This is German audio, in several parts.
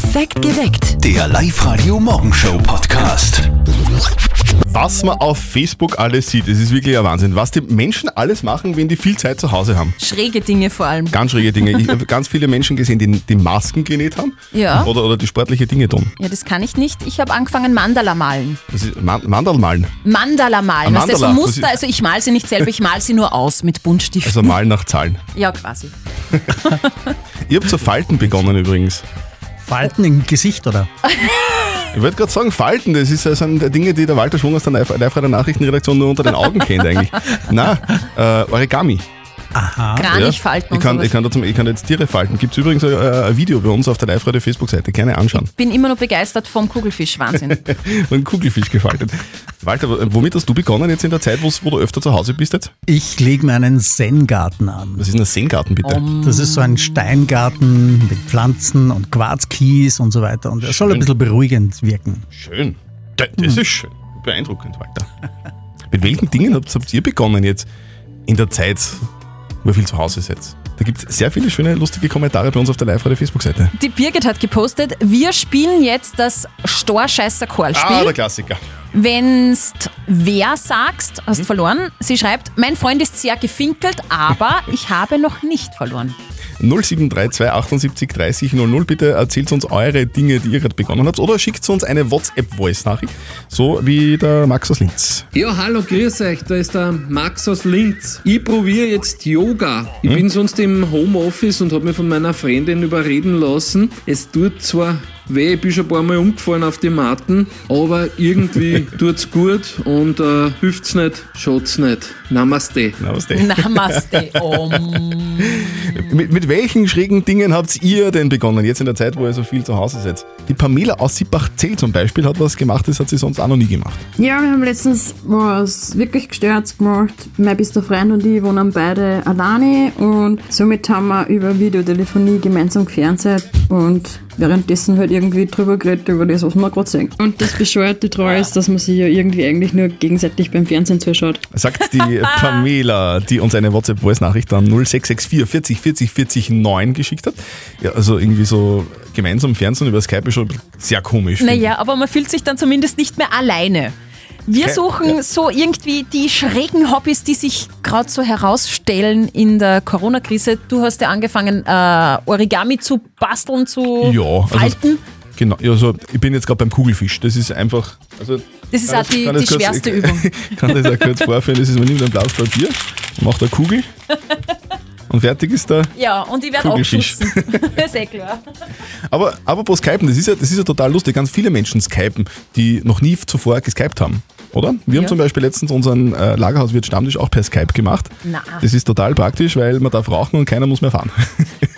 Perfekt geweckt. Der Live-Radio Morgenshow Podcast. Was man auf Facebook alles sieht, das ist wirklich ein Wahnsinn. Was die Menschen alles machen, wenn die viel Zeit zu Hause haben. Schräge Dinge vor allem. Ganz schräge Dinge. Ich habe ganz viele Menschen gesehen, die die Masken genäht haben. Ja. Oder, oder die sportliche Dinge tun. Ja, das kann ich nicht. Ich habe angefangen Mandala malen. Das ist Man Mandal malen. Mandala malen. Ein Das ist so Mandala, das Muster, ist- also ich mal sie nicht selber, ich mal sie nur aus mit Buntstiften. Also malen nach Zahlen. ja, quasi. Ihr habt zu Falten begonnen übrigens. Falten im Gesicht, oder? Ich wollte gerade sagen, Falten, das ist, das sind Dinge, die der Walter Schwung aus der Live- Live-Radio Nachrichtenredaktion nur unter den Augen kennt eigentlich. Na, äh, Origami. Aha. Kranichfalten Ich und kann, sowas. ich, kann da zum, ich kann jetzt Tiere falten. Gibt es übrigens ein, ein Video bei uns auf der Live-Radio Facebook-Seite. Gerne anschauen. bin immer noch begeistert vom Kugelfisch. Wahnsinn. Und Kugelfisch gefaltet. Walter, womit hast du begonnen jetzt in der Zeit, wo du öfter zu Hause bist jetzt? Ich lege mir einen Zen-Garten an. Was ist denn ein Zen-Garten bitte? Das ist so ein Steingarten mit Pflanzen und Quarzkies und so weiter. Und er soll ein bisschen beruhigend wirken. Schön. Da- Das ist schön. Beeindruckend, Walter. Mit welchen Dingen habt ihr begonnen jetzt in der Zeit, wo ihr viel zu Hause seid? Da gibt es sehr viele schöne, lustige Kommentare bei uns auf der Live-Radio-Facebook-Seite. Die Birgit hat gepostet, wir spielen jetzt das storscheißer Ah, der Klassiker. Wenn's wer sagst, hast verloren. Sie schreibt, mein Freund ist sehr gefinkelt, aber ich habe noch nicht verloren. 0732 78 30 00. Bitte erzählt uns eure Dinge, die ihr gerade begonnen habt. Oder schickt uns eine WhatsApp-Voice-Nachricht, so wie der Max aus Linz. Ja, hallo, grüß euch, da ist der Max aus Linz. Ich probiere jetzt Yoga. Ich bin sonst im Homeoffice und habe mich von meiner Freundin überreden lassen. Es tut zwar weh, ich bin schon ein paar Mal umgefallen auf die Matten, aber irgendwie tut's gut und äh, hilft's nicht, schaut's nicht. Namaste. Namaste. Om. Mit, mit welchen schrägen Dingen habt ihr denn begonnen, jetzt in der Zeit, wo ihr so viel zu Hause seid? Die Pamela aus Sippach-Zell zum Beispiel hat was gemacht, das hat sie sonst auch noch nie gemacht. Ja, wir haben letztens was wirklich Gestörtes gemacht. Mein bester Freund und ich wohnen beide alleine und somit haben wir über Videotelefonie gemeinsam gefernseht und währenddessen halt irgendwie drüber geredet über das, was wir gerade sehen. Und das Bescheuerte daran ist, dass man sich ja irgendwie eigentlich nur gegenseitig beim Fernsehen zuschaut. Sagt die Pamela, die uns eine WhatsApp-Voice-Nachricht an 0664 40 40 40 9 geschickt hat. Ja, also irgendwie so gemeinsam Fernsehen über Skype ist schon sehr komisch. Naja, aber man fühlt sich dann zumindest nicht mehr alleine. Wir suchen so irgendwie die schrägen Hobbys, die sich gerade so herausstellen in der Corona-Krise. Du hast ja angefangen, äh, Origami zu basteln, zu Ja, also, falten. genau. Ja, also ich bin jetzt gerade beim Kugelfisch. Das ist einfach. Also, Das ist auch die, die kurz- schwerste Übung. Ich kann das auch kurz vorführen. Das ist, man nimmt ein Blatt Papier, macht eine Kugel und fertig ist der. Ja, und ich werde abschützen. ist eh klar. Aber apropos Skypen, das ist, ja, das ist ja total lustig. Ganz viele Menschen skypen, die noch nie zuvor geskypt haben. Oder? Wir haben Ja. zum Beispiel letztens unseren äh, Lagerhauswirt Stammtisch auch per Skype gemacht. Na. Das ist total praktisch, weil man darf rauchen und keiner muss mehr fahren.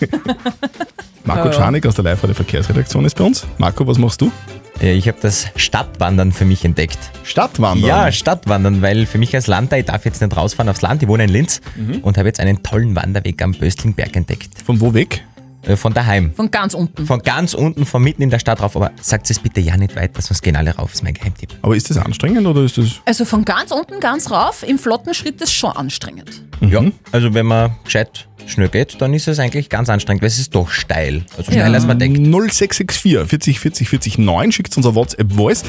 Marco Ja. Czanik aus der live der Verkehrsredaktion ist bei uns. Marco, was machst du? Ja, Ich habe das Stadtwandern für mich entdeckt. Stadtwandern. Ja, Stadtwandern, weil für mich als Landler, ich darf jetzt nicht rausfahren aufs Land, ich wohne in Linz und habe jetzt einen tollen Wanderweg am Böstlingberg entdeckt. Von wo weg? Äh, Von daheim. Von ganz unten. Von ganz unten, von mitten in der Stadt rauf, aber sagt es bitte ja nicht weiter, sonst gehen alle rauf, ist mein Geheimtipp. Aber ist das anstrengend oder ist das. Also von ganz unten ganz rauf, im flotten Schritt ist schon anstrengend. Ja, also wenn man gescheit schnell geht, dann ist es eigentlich ganz anstrengend, weil es ist doch steil. Also Ja. schneller als man denkt. 0664 40 40 40 9 schickt uns eine WhatsApp-Voice.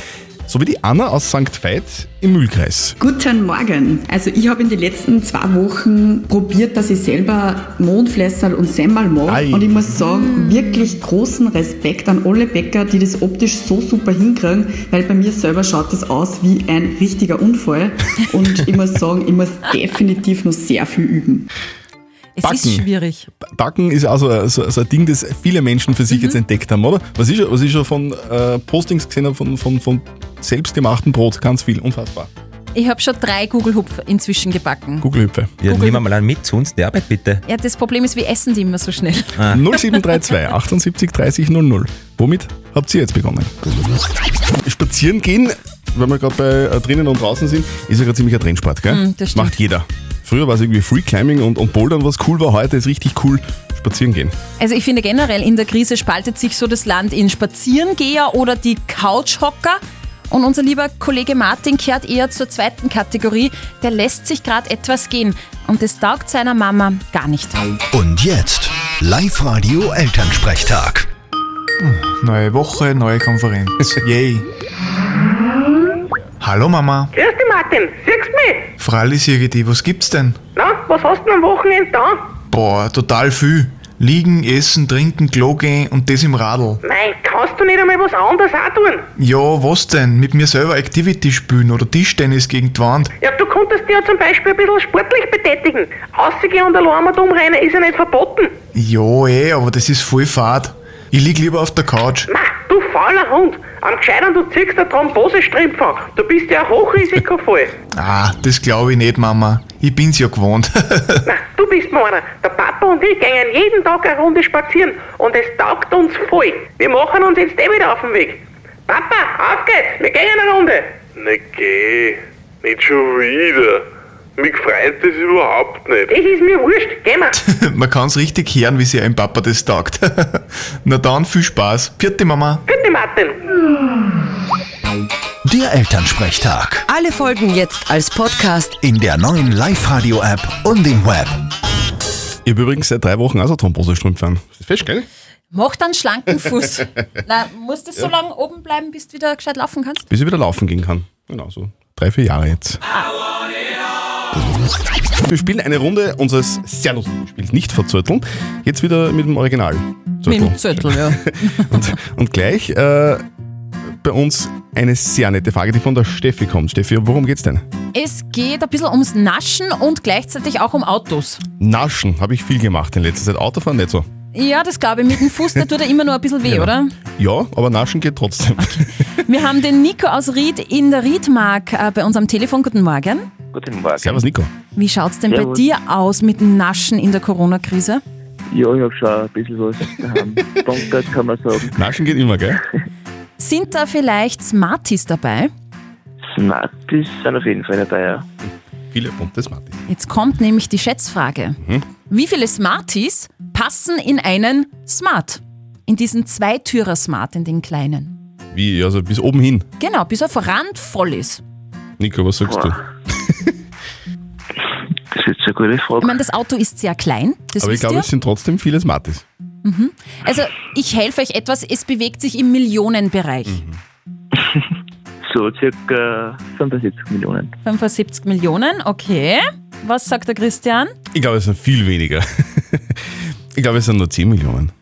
So wie die Anna aus St. Veit im Mühlkreis. Guten Morgen. Also ich habe in den letzten zwei Wochen probiert, dass ich selber Mondflässerl und Semmel mache. Ei. Und ich muss sagen, wirklich großen Respekt an alle Bäcker, die das optisch so super hinkriegen, weil bei mir selber schaut das aus wie ein richtiger Unfall. Und ich muss sagen, ich muss definitiv noch sehr viel üben. Es Backen. ist schwierig. Backen ist also so, so ein Ding, das viele Menschen für sich Mhm. jetzt entdeckt haben, oder? Was ich, was ich schon von äh, Postings gesehen habe, von, von, von selbstgemachtem Brot, ganz viel, unfassbar. Ich habe schon drei Gugelhupf inzwischen gebacken. Google-Hüpfe. Ja, Google. nimm mal an mit zu uns, die Arbeit bitte. Ja, das Problem ist, wir essen die immer so schnell. 0732 78 30 00. Womit habt ihr jetzt begonnen? Spazieren gehen, weil wir gerade bei äh, drinnen und draußen sind, ist ja gerade ziemlich ein Trendsport, gell? Mm, das stimmt. Macht jeder. Früher war es irgendwie Free Climbing und, und Bouldern, was cool war, heute ist richtig cool spazieren gehen. Also ich finde generell in der Krise spaltet sich so das Land in Spazierengeher oder die Couchhocker. Und unser lieber Kollege Martin kehrt eher zur zweiten Kategorie. Der lässt sich gerade etwas gehen. Und das taugt seiner Mama gar nicht. Und jetzt Live-Radio Elternsprechtag. Neue Woche, neue Konferenz. Yay. Hallo Mama. Grüß dich, Martin. Siehst du mich? Freilich dich. Was gibt's denn? Na, was hast du denn am Wochenende da? Boah, total viel. Liegen, essen, trinken, Klo gehen und das im Radl. Nein, kannst du nicht einmal was anderes auch tun? Ja, was denn? Mit mir selber Activity spielen oder Tischtennis gegen die Wand? Ja, du könntest dich ja zum Beispiel ein bisschen sportlich betätigen. Außergehen und allein mal umrennen ist ja nicht verboten. Ja, eh, aber das ist voll fad. Ich lieg lieber auf der Couch. Ma, du fauler Hund. Am Gescheitern, du ziehst eine Thrombosestrümpfe an. Du bist ja hochrisikovoll. Ah, das glaube ich nicht, Mama. Ich bin's ja gewohnt. Na, du bist mal einer. Der Papa und ich gehen jeden Tag eine Runde spazieren und es taugt uns voll. Wir machen uns jetzt eh wieder auf den Weg. Papa, auf geht's, wir gehen eine Runde. Na geh, nicht schon wieder. Mich freut das überhaupt nicht. Das ist mir wurscht, gehen wir. Man kann's richtig hören, wie sehr ein Papa das taugt. Na dann, viel Spaß. Vierte Mama. Bitte, Martin. Der Elternsprechtag. Alle Folgen jetzt als Podcast. In der neuen Live-Radio-App und im Web. Ich habe übrigens seit drei Wochen auch so Thrombosestrümpfe an. Ist das fest, gell? Mach dann schlanken Fuß. Na, musst du so lange oben bleiben, bis du wieder gescheit laufen kannst? Bis ich wieder laufen gehen kann. Genau, so drei, vier Jahre jetzt. Wir spielen eine Runde unseres sehr lustigen Spiels Nicht verzötteln. Jetzt wieder mit dem Original. Mit dem Zöttel, ja. Und, und gleich äh, bei uns eine sehr nette Frage, die von der Steffi kommt. Steffi, worum geht's denn? Es geht ein bisschen ums Naschen und gleichzeitig auch um Autos. Naschen habe ich viel gemacht in letzter Zeit. Autofahren nicht so. Ja, das glaube ich. Mit dem Fuß, da tut er immer nur ein bisschen weh, Genau. oder? Ja, aber Naschen geht trotzdem. Wir haben den Nico aus Ried in der Riedmark äh, bei uns am Telefon. Guten Morgen. Guten Morgen. Servus, Nico. Wie schaut's denn bei Servus. dir aus mit dem Naschen in der Corona-Krise? Ja, ich habe schon ein bisschen was daheim. Danke, kann man sagen. Naschen geht immer, gell? Sind da vielleicht Smarties dabei? Smarties sind auf jeden Fall dabei, ja. Viele bunte Smarties. Jetzt kommt nämlich die Schätzfrage. Mhm. Wie viele Smarties passen in einen Smart? In diesen Zweitürer-Smart, in den kleinen. Wie, also bis oben hin. Genau, bis er randvoll ist. Nico, was sagst du? Das ist jetzt eine gute Ich Frage. meine, das Auto ist sehr klein, das aber ich glaube, es sind trotzdem viele Smarties. Mhm. Also ich helfe euch etwas, es bewegt sich im Millionenbereich. So circa 75 Millionen. 75 Millionen, okay. Was sagt der Christian? Ich glaube, es sind viel weniger. ich glaube, es sind nur 10 Millionen.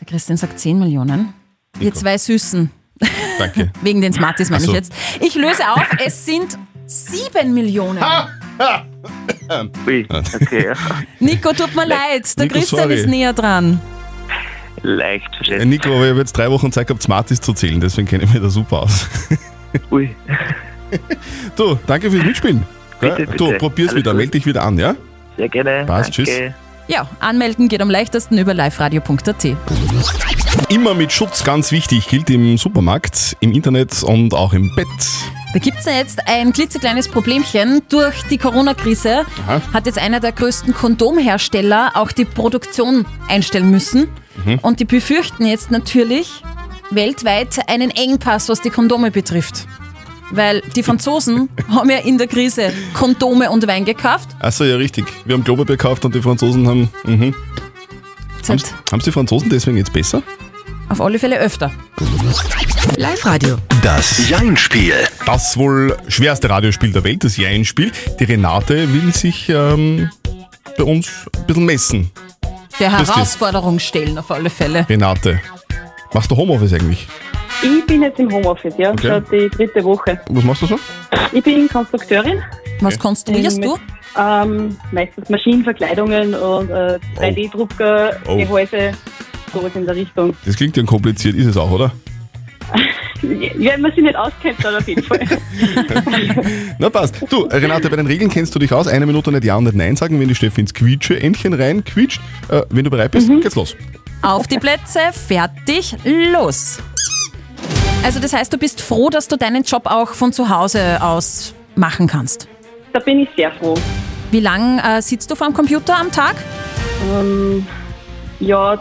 Der Christian sagt 10 Millionen. Ihr zwei Süßen. Danke. Wegen den Smarties meine so. ich jetzt. Ich löse auf, es sind 7 Millionen. Ui, okay, ja. Nico, tut mir leid, der Nico, Christian sorry. ist näher dran. Leicht Äh, verstanden. Nico, aber ich habe jetzt drei Wochen Zeit gehabt, Smarties zu zählen, deswegen kenne ich mich da super aus. Ui. Du, danke fürs Mitspielen. Bitte, bitte. Du, probier's Alles wieder, gut. melde dich wieder an, ja? Sehr gerne. Passt, Danke. tschüss. Ja, anmelden geht am leichtesten über liveradio.at. Immer mit Schutz ganz wichtig, gilt im Supermarkt, im Internet und auch im Bett. Da gibt es ja jetzt ein klitzekleines Problemchen. Durch die Corona-Krise hat jetzt einer der größten Kondomhersteller auch die Produktion einstellen müssen. Mhm. Und die befürchten jetzt natürlich weltweit einen Engpass, was die Kondome betrifft. Weil die Franzosen haben ja in der Krise Kondome und Wein gekauft. Achso, ja, richtig. Wir haben Klopapier gekauft und die Franzosen haben. Mhm. Haben es die Franzosen deswegen jetzt besser? Auf alle Fälle öfter. Live-Radio. Das Jein-Spiel. Das wohl schwerste Radiospiel der Welt, das Jein-Spiel. Die Renate will sich ähm, bei uns ein bisschen messen. Der Grüß dich. Herausforderung stellen auf alle Fälle. Renate, machst du Homeoffice eigentlich? Ich bin jetzt im Homeoffice, ja, Okay. schon die dritte Woche. Was machst du so? Ich bin Konstrukteurin. Was konstruierst Ähm, du? Ähm, meistens Maschinenverkleidungen und äh, 3D-Drucker, Oh. Gehäuse, sowas in der Richtung. Das klingt ja kompliziert, ist es auch, oder? Ja, wenn man sich nicht auskennt, dann auf jeden Fall. Na passt. Du, Renate, bei den Regeln kennst du dich aus. Eine Minute nicht Ja und nicht Nein sagen, wenn die Steffi ins Quietsche-Entchen rein quietscht. Äh, wenn du bereit bist, geht's los. Auf die Plätze, fertig, los. Also das heißt, du bist froh, dass du deinen Job auch von zu Hause aus machen kannst. Da bin ich sehr froh. Wie lange äh, sitzt du vor dem Computer am Tag? Ähm, ja,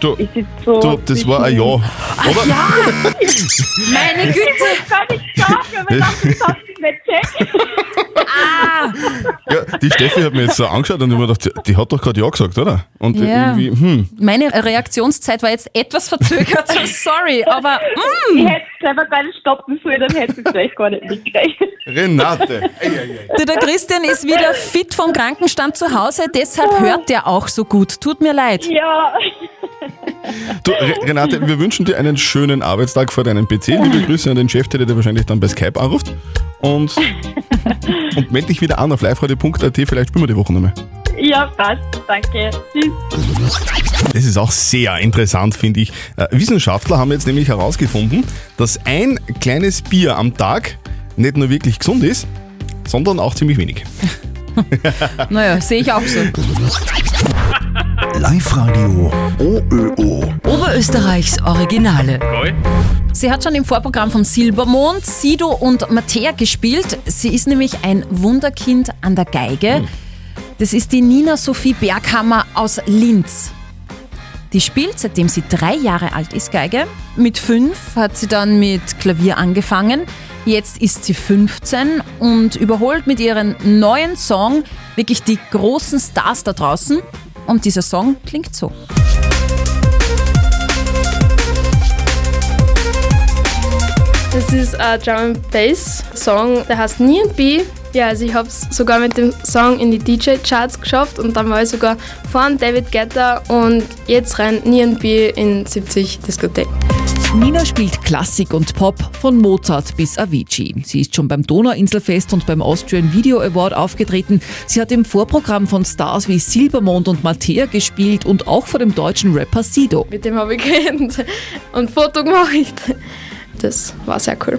Du, ich sitze so. du das war ein Ja, oder? Ja! Meine Güte! Ich kann nicht sagen, aber das Ah! Ja, die Steffi hat mir jetzt so angeschaut und ich mir gedacht, die hat doch gerade Ja gesagt, oder? Und Ja. irgendwie, hm. Meine Reaktionszeit war jetzt etwas verzögert, sorry, aber mm, Ich hätte selber gar nicht stoppen sollen, dann hätte ich es vielleicht gar nicht mitgekriegt. Renate. du, der Christian ist wieder fit vom Krankenstand zu Hause, deshalb hört der auch so gut. Tut mir leid. Ja. Du, Re Renate, wir wünschen dir einen schönen Arbeitstag vor deinem PC. Liebe Grüße an den Chef, der dir wahrscheinlich dann bei Skype anruft. Und, und melde dich wieder an auf liveradio.at, vielleicht spielen wir die Woche nochmal. Ja, passt. Danke. Tschüss. Das ist auch sehr interessant, finde ich. Äh, Wissenschaftler haben jetzt nämlich herausgefunden, dass ein kleines Bier am Tag nicht nur wirklich gesund ist, sondern auch ziemlich wenig. Naja, sehe ich auch so. Live-Radio OÖO. Oberösterreichs Originale. Sie hat schon im Vorprogramm von Silbermond, Sido und Mattea gespielt. Sie ist nämlich ein Wunderkind an der Geige. Das ist die Nina Sophie Berghammer aus Linz. Die spielt, seitdem sie drei Jahre alt ist, Geige. Mit fünf hat sie dann mit Klavier angefangen. Jetzt ist sie 15 und überholt mit ihrem neuen Song wirklich die großen Stars da draußen. Und dieser Song klingt so. Das ist ein Drum and Bass Song, der heißt Nie and Be. Ja, also ich habe es sogar mit dem Song in die DJ Charts geschafft und dann war ich sogar von David Guetta und jetzt rein Nie and Be in 70 Diskotheken. Nina spielt Klassik und Pop von Mozart bis Avicii. Sie ist schon beim Donauinselfest und beim Austrian Video Award aufgetreten. Sie hat im Vorprogramm von Stars wie Silbermond und Mattea gespielt und auch vor dem deutschen Rapper Sido. Mit dem habe ich geredet und Foto gemacht. Das war sehr cool.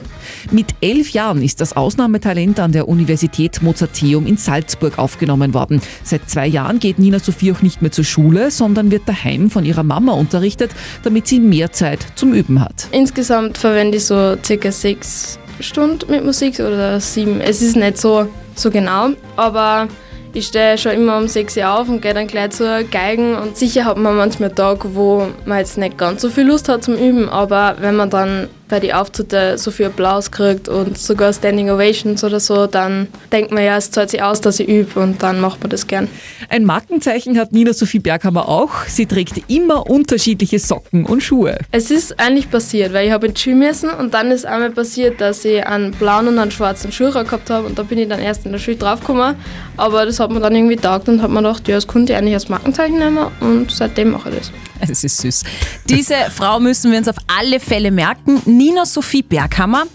Mit elf Jahren ist das Ausnahmetalent an der Universität Mozarteum in Salzburg aufgenommen worden. Seit zwei Jahren geht Nina Sophie auch nicht mehr zur Schule, sondern wird daheim von ihrer Mama unterrichtet, damit sie mehr Zeit zum Üben hat. Insgesamt verwende ich so circa sechs Stunden mit Musik oder sieben. Es ist nicht so, so genau, aber ich stehe schon immer um 6 Uhr auf und gehe dann gleich zur Geigen. Und sicher hat man manchmal Tage, wo man jetzt nicht ganz so viel Lust hat zum Üben, aber wenn man dann bei den Auftritten so viel Applaus kriegt und sogar Standing Ovations oder so, dann denkt man ja, es zahlt sich aus, dass ich übe und dann macht man das gern. Ein Markenzeichen hat Nina Sophie Berghammer auch. Sie trägt immer unterschiedliche Socken und Schuhe. Es ist eigentlich passiert, weil ich habe in die Schule müssen und dann ist einmal passiert, dass ich einen blauen und einen schwarzen Schuhrock gehabt habe und da bin ich dann erst in der Schule draufgekommen. Aber das hat mir dann irgendwie taugt und hat mir gedacht, ja, das konnte ich eigentlich als Markenzeichen nehmen und seitdem mache ich das. Es ist süß. Diese Frau müssen wir uns auf alle Fälle merken. Nina Sophie Berghammer.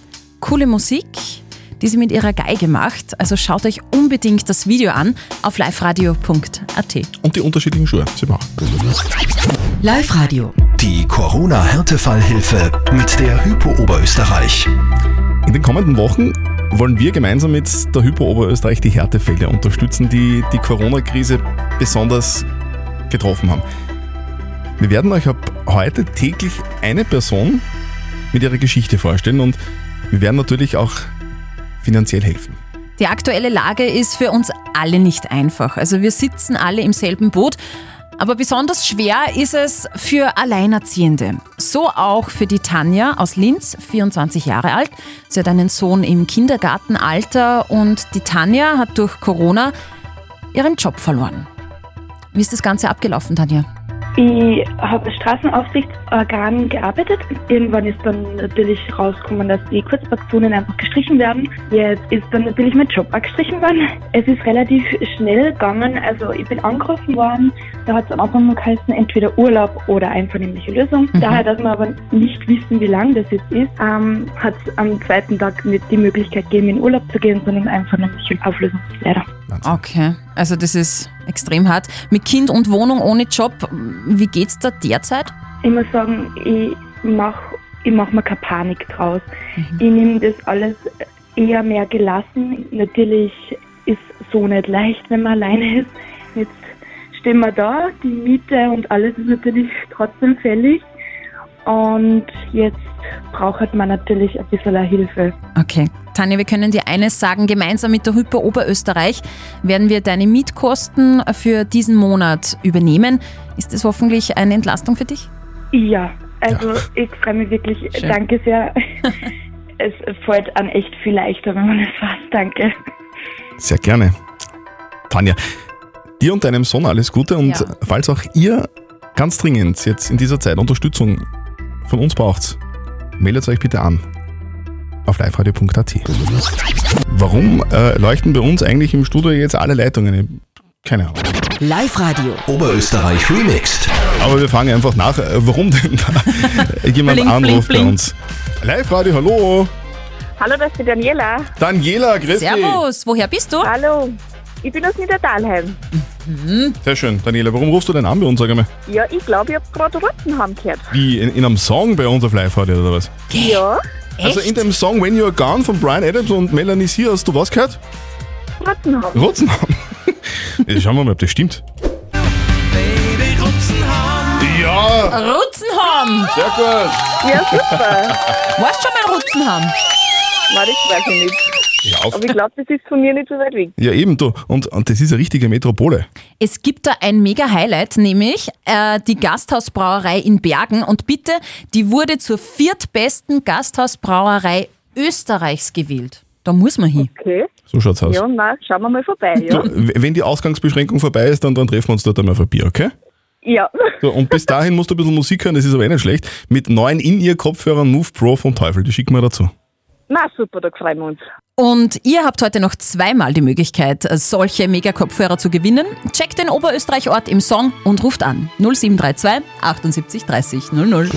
Coole Musik, die sie mit ihrer Geige macht. Also schaut euch unbedingt das Video an auf liveradio.at. Und die unterschiedlichen Schuhe. Sie machen. Live-Radio. Die Corona-Härtefallhilfe mit der Hypo Oberösterreich. In den kommenden Wochen wollen wir gemeinsam mit der Hypo Oberösterreich die Härtefälle unterstützen, die die Corona-Krise besonders getroffen haben. Wir werden euch ab heute täglich eine Person mit ihrer Geschichte vorstellen und wir werden natürlich auch finanziell helfen. Die aktuelle Lage ist für uns alle nicht einfach. Also wir sitzen alle im selben Boot. Aber besonders schwer ist es für Alleinerziehende. So auch für die Tanja aus Linz, 24 Jahre alt. Sie hat einen Sohn im Kindergartenalter und die Tanja hat durch Corona ihren Job verloren. Wie ist das Ganze abgelaufen, Tanja? Ich habe als Straßenaufsichtsorgan gearbeitet. Irgendwann ist dann natürlich rausgekommen, dass die Kurzfraktionen einfach gestrichen werden. Jetzt ist dann natürlich mein Job auch gestrichen worden. Es ist relativ schnell gegangen. Also ich bin angerufen worden. Da hat es am Anfang geheißen, entweder Urlaub oder einvernehmliche Lösung. Mhm. Daher, dass wir aber nicht wissen, wie lang das jetzt ist, ähm, hat es am zweiten Tag nicht die Möglichkeit gegeben, in Urlaub zu gehen, sondern einvernehmliche Auflösung. Leider. Okay, also das ist extrem hart. Mit Kind und Wohnung ohne Job, wie geht's da derzeit? Ich muss sagen, ich mache ich mach mir keine Panik draus. Ich nehme das alles eher mehr gelassen. Natürlich ist so nicht leicht, wenn man alleine ist. Jetzt stehen wir da, die Miete und alles ist natürlich trotzdem fällig. Und jetzt braucht man natürlich ein bisschen Hilfe. Okay. Tanja, wir können dir eines sagen. Gemeinsam mit der Hypo Oberösterreich werden wir deine Mietkosten für diesen Monat übernehmen. Ist das hoffentlich eine Entlastung für dich? Ja, also ich freue mich wirklich. Schön. Danke sehr. es fällt an echt viel leichter, wenn man es weiß. Danke. Sehr gerne. Fanja, dir und deinem Sohn alles Gute und Ja. falls auch ihr ganz dringend jetzt in dieser Zeit Unterstützung von uns braucht, meldet euch bitte an auf liveradio.at. Warum äh, leuchten bei uns eigentlich im Studio jetzt alle Leitungen? Keine Ahnung. Live-Radio. Oberösterreich remixed. Aber wir fragen einfach nach, äh, warum denn da jemand Blink, anruft blink, bei blink. uns. Live-Radio, hallo. Hallo, das ist die Daniela. Daniela, grüß dich. Servus, woher bist du? Hallo, ich bin aus Niedertalheim. Sehr schön. Daniela, warum rufst du denn an bei uns, sag einmal? Ja, ich glaube, ich habe gerade Rottenham gehört. Wie, in, in einem Song bei uns auf Live-Radio oder was? Ja, Also in dem Song When You're Gone von Brian Adams und Melanie C. hast du was gehört? Rottenham. Rotzenham. Jetzt schauen wir mal, ob das stimmt. Ja, Rutzenham! sehr gut. Ja, super. Warst schon mal in Rutzenham? Nein, das weiß ich nicht. Ja, auf. Aber ich glaube, das ist von mir nicht so weit weg. ja eben, du. Und, und das ist eine richtige Metropole. Es gibt da ein mega Highlight, nämlich äh, die Gasthausbrauerei in Bergen. Und bitte, die wurde zur viertbesten Gasthausbrauerei Österreichs gewählt. Da muss man hin. Okay. So schaut's aus. Ja, na, schauen wir mal vorbei, ja. Du, w- wenn die Ausgangsbeschränkung vorbei ist, dann, dann treffen wir uns dort einmal für Bier, okay? Ja. So, und bis dahin musst du ein bisschen Musik hören, das ist aber eh nicht schlecht. Mit neuen In-Ear-Kopfhörern Move Pro vom Teufel, die schicken wir dazu. Na, super, da freuen wir uns. Und ihr habt heute noch zweimal die Möglichkeit, solche Mega-Kopfhörer zu gewinnen. Checkt den Oberösterreich-Ort im Song und ruft an 0732 78 30 00.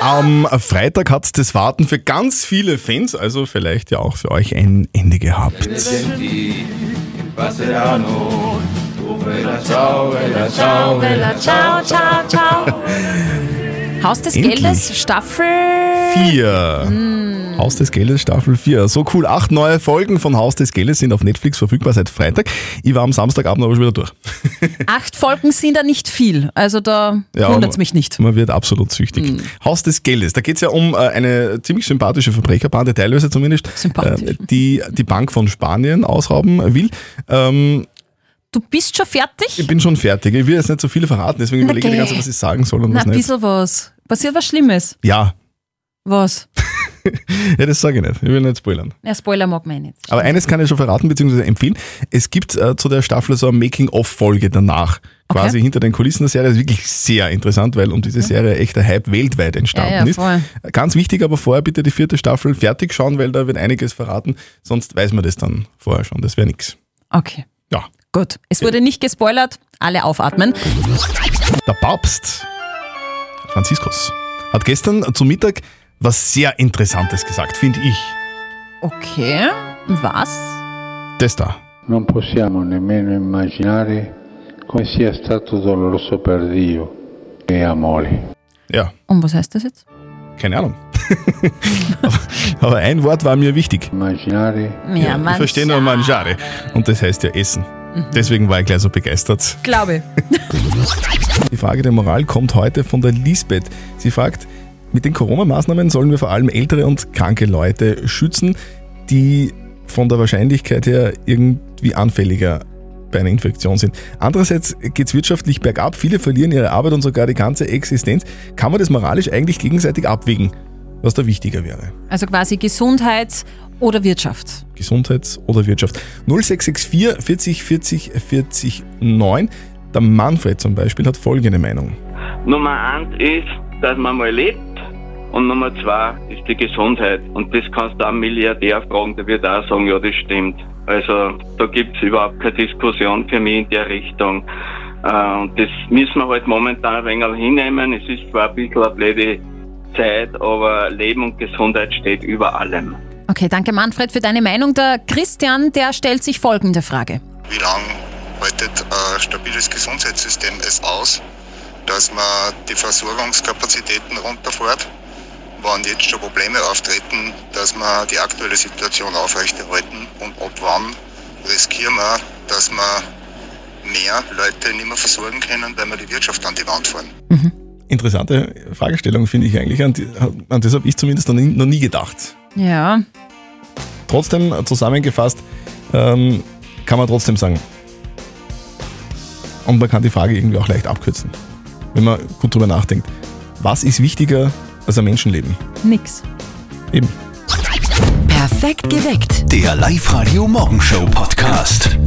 Am Freitag hat das Warten für ganz viele Fans, also vielleicht ja auch für euch ein Ende gehabt. Ciao, ciao, ciao, ciao. Haus des Endlich. Geldes, Staffel 4. Haus des Geldes Staffel 4. So cool. Acht neue Folgen von Haus des Geldes sind auf Netflix verfügbar seit Freitag. Ich war am Samstagabend aber schon wieder durch. Acht Folgen sind da nicht viel. Also da Ja, wundert's mich nicht. Man wird absolut süchtig. Haus des Geldes. Da geht es ja um äh, eine ziemlich sympathische Verbrecherbande, teilweise zumindest, äh, die die Bank von Spanien ausrauben will. Ähm, Du bist schon fertig? ich bin schon fertig. Ich will jetzt nicht so viel verraten, deswegen Na überlege ich die ganze. Zeit, was ich sagen soll und Na, was ein nicht. bisschen was. Passiert was Schlimmes. Ja, Was? Ja, das sage ich nicht. Ich will nicht spoilern. Ja, Spoiler mag man eh nicht. Aber eines kann ich schon verraten bzw. empfehlen. Es gibt äh, zu der Staffel so eine Making-of-Folge danach. Quasi hinter den Kulissen der Serie. Das ist wirklich sehr interessant, weil um diese Serie echt ein Hype weltweit entstanden Ja, ja, ist. Ganz wichtig, aber vorher bitte die vierte Staffel fertig schauen, weil da wird einiges verraten. Sonst weiß man das dann vorher schon. Das wäre nix. Okay. Ja. Gut. Es wurde nicht gespoilert. Alle aufatmen. Der Papst, Franziskus, hat gestern zu Mittag was sehr Interessantes gesagt, finde ich. Okay. Was? Das da. Non possiamo nemmeno immaginare come sia stato doloroso per Dio e amore. Ja, Und was heißt das jetzt? keine Ahnung. aber, aber ein Wort war mir wichtig. Immaginare. Ja, ich verstehe nur mangiare. Und das heißt ja essen. Deswegen war ich gleich so begeistert. Glaube. Die Frage der Moral kommt heute von der Lisbeth. Sie fragt, mit den Corona-Maßnahmen sollen wir vor allem ältere und kranke Leute schützen, die von der Wahrscheinlichkeit her irgendwie anfälliger bei einer Infektion sind. Andererseits geht es wirtschaftlich bergab, viele verlieren ihre Arbeit und sogar die ganze Existenz. Kann man das moralisch eigentlich gegenseitig abwägen, was da wichtiger wäre? Also quasi Gesundheit oder Wirtschaft. Gesundheit oder Wirtschaft. 0664 40 40 40 9. Der Manfred zum Beispiel hat folgende Meinung. Nummer eins ist, dass man mal lebt. Und Nummer zwei ist die Gesundheit. Und das kannst du auch einen Milliardär fragen, der wird auch sagen, ja, das stimmt. Also da gibt es überhaupt keine Diskussion für mich in der Richtung. Äh, und das müssen wir halt momentan ein wenig hinnehmen. Es ist zwar ein bisschen eine blöde Zeit, aber Leben und Gesundheit steht über allem. Okay, danke Manfred für deine Meinung. Der Christian, der stellt sich folgende Frage. Wie lange haltet ein stabiles Gesundheitssystem es aus, dass man die Versorgungskapazitäten runterfährt, wann jetzt schon Probleme auftreten, dass wir die aktuelle Situation aufrechterhalten und ab wann riskieren wir, dass wir mehr Leute nicht mehr versorgen können, weil wir die Wirtschaft an die Wand fahren. Interessante Fragestellung, finde ich eigentlich. An, die, an das habe ich zumindest noch nie, noch nie gedacht. Ja. Trotzdem zusammengefasst ähm, kann man trotzdem sagen. Und man kann die Frage irgendwie auch leicht abkürzen, wenn man gut drüber nachdenkt. Was ist wichtiger als ein Menschenleben? Nix. Eben. Perfekt geweckt. Der Live-Radio Morgenshow Podcast.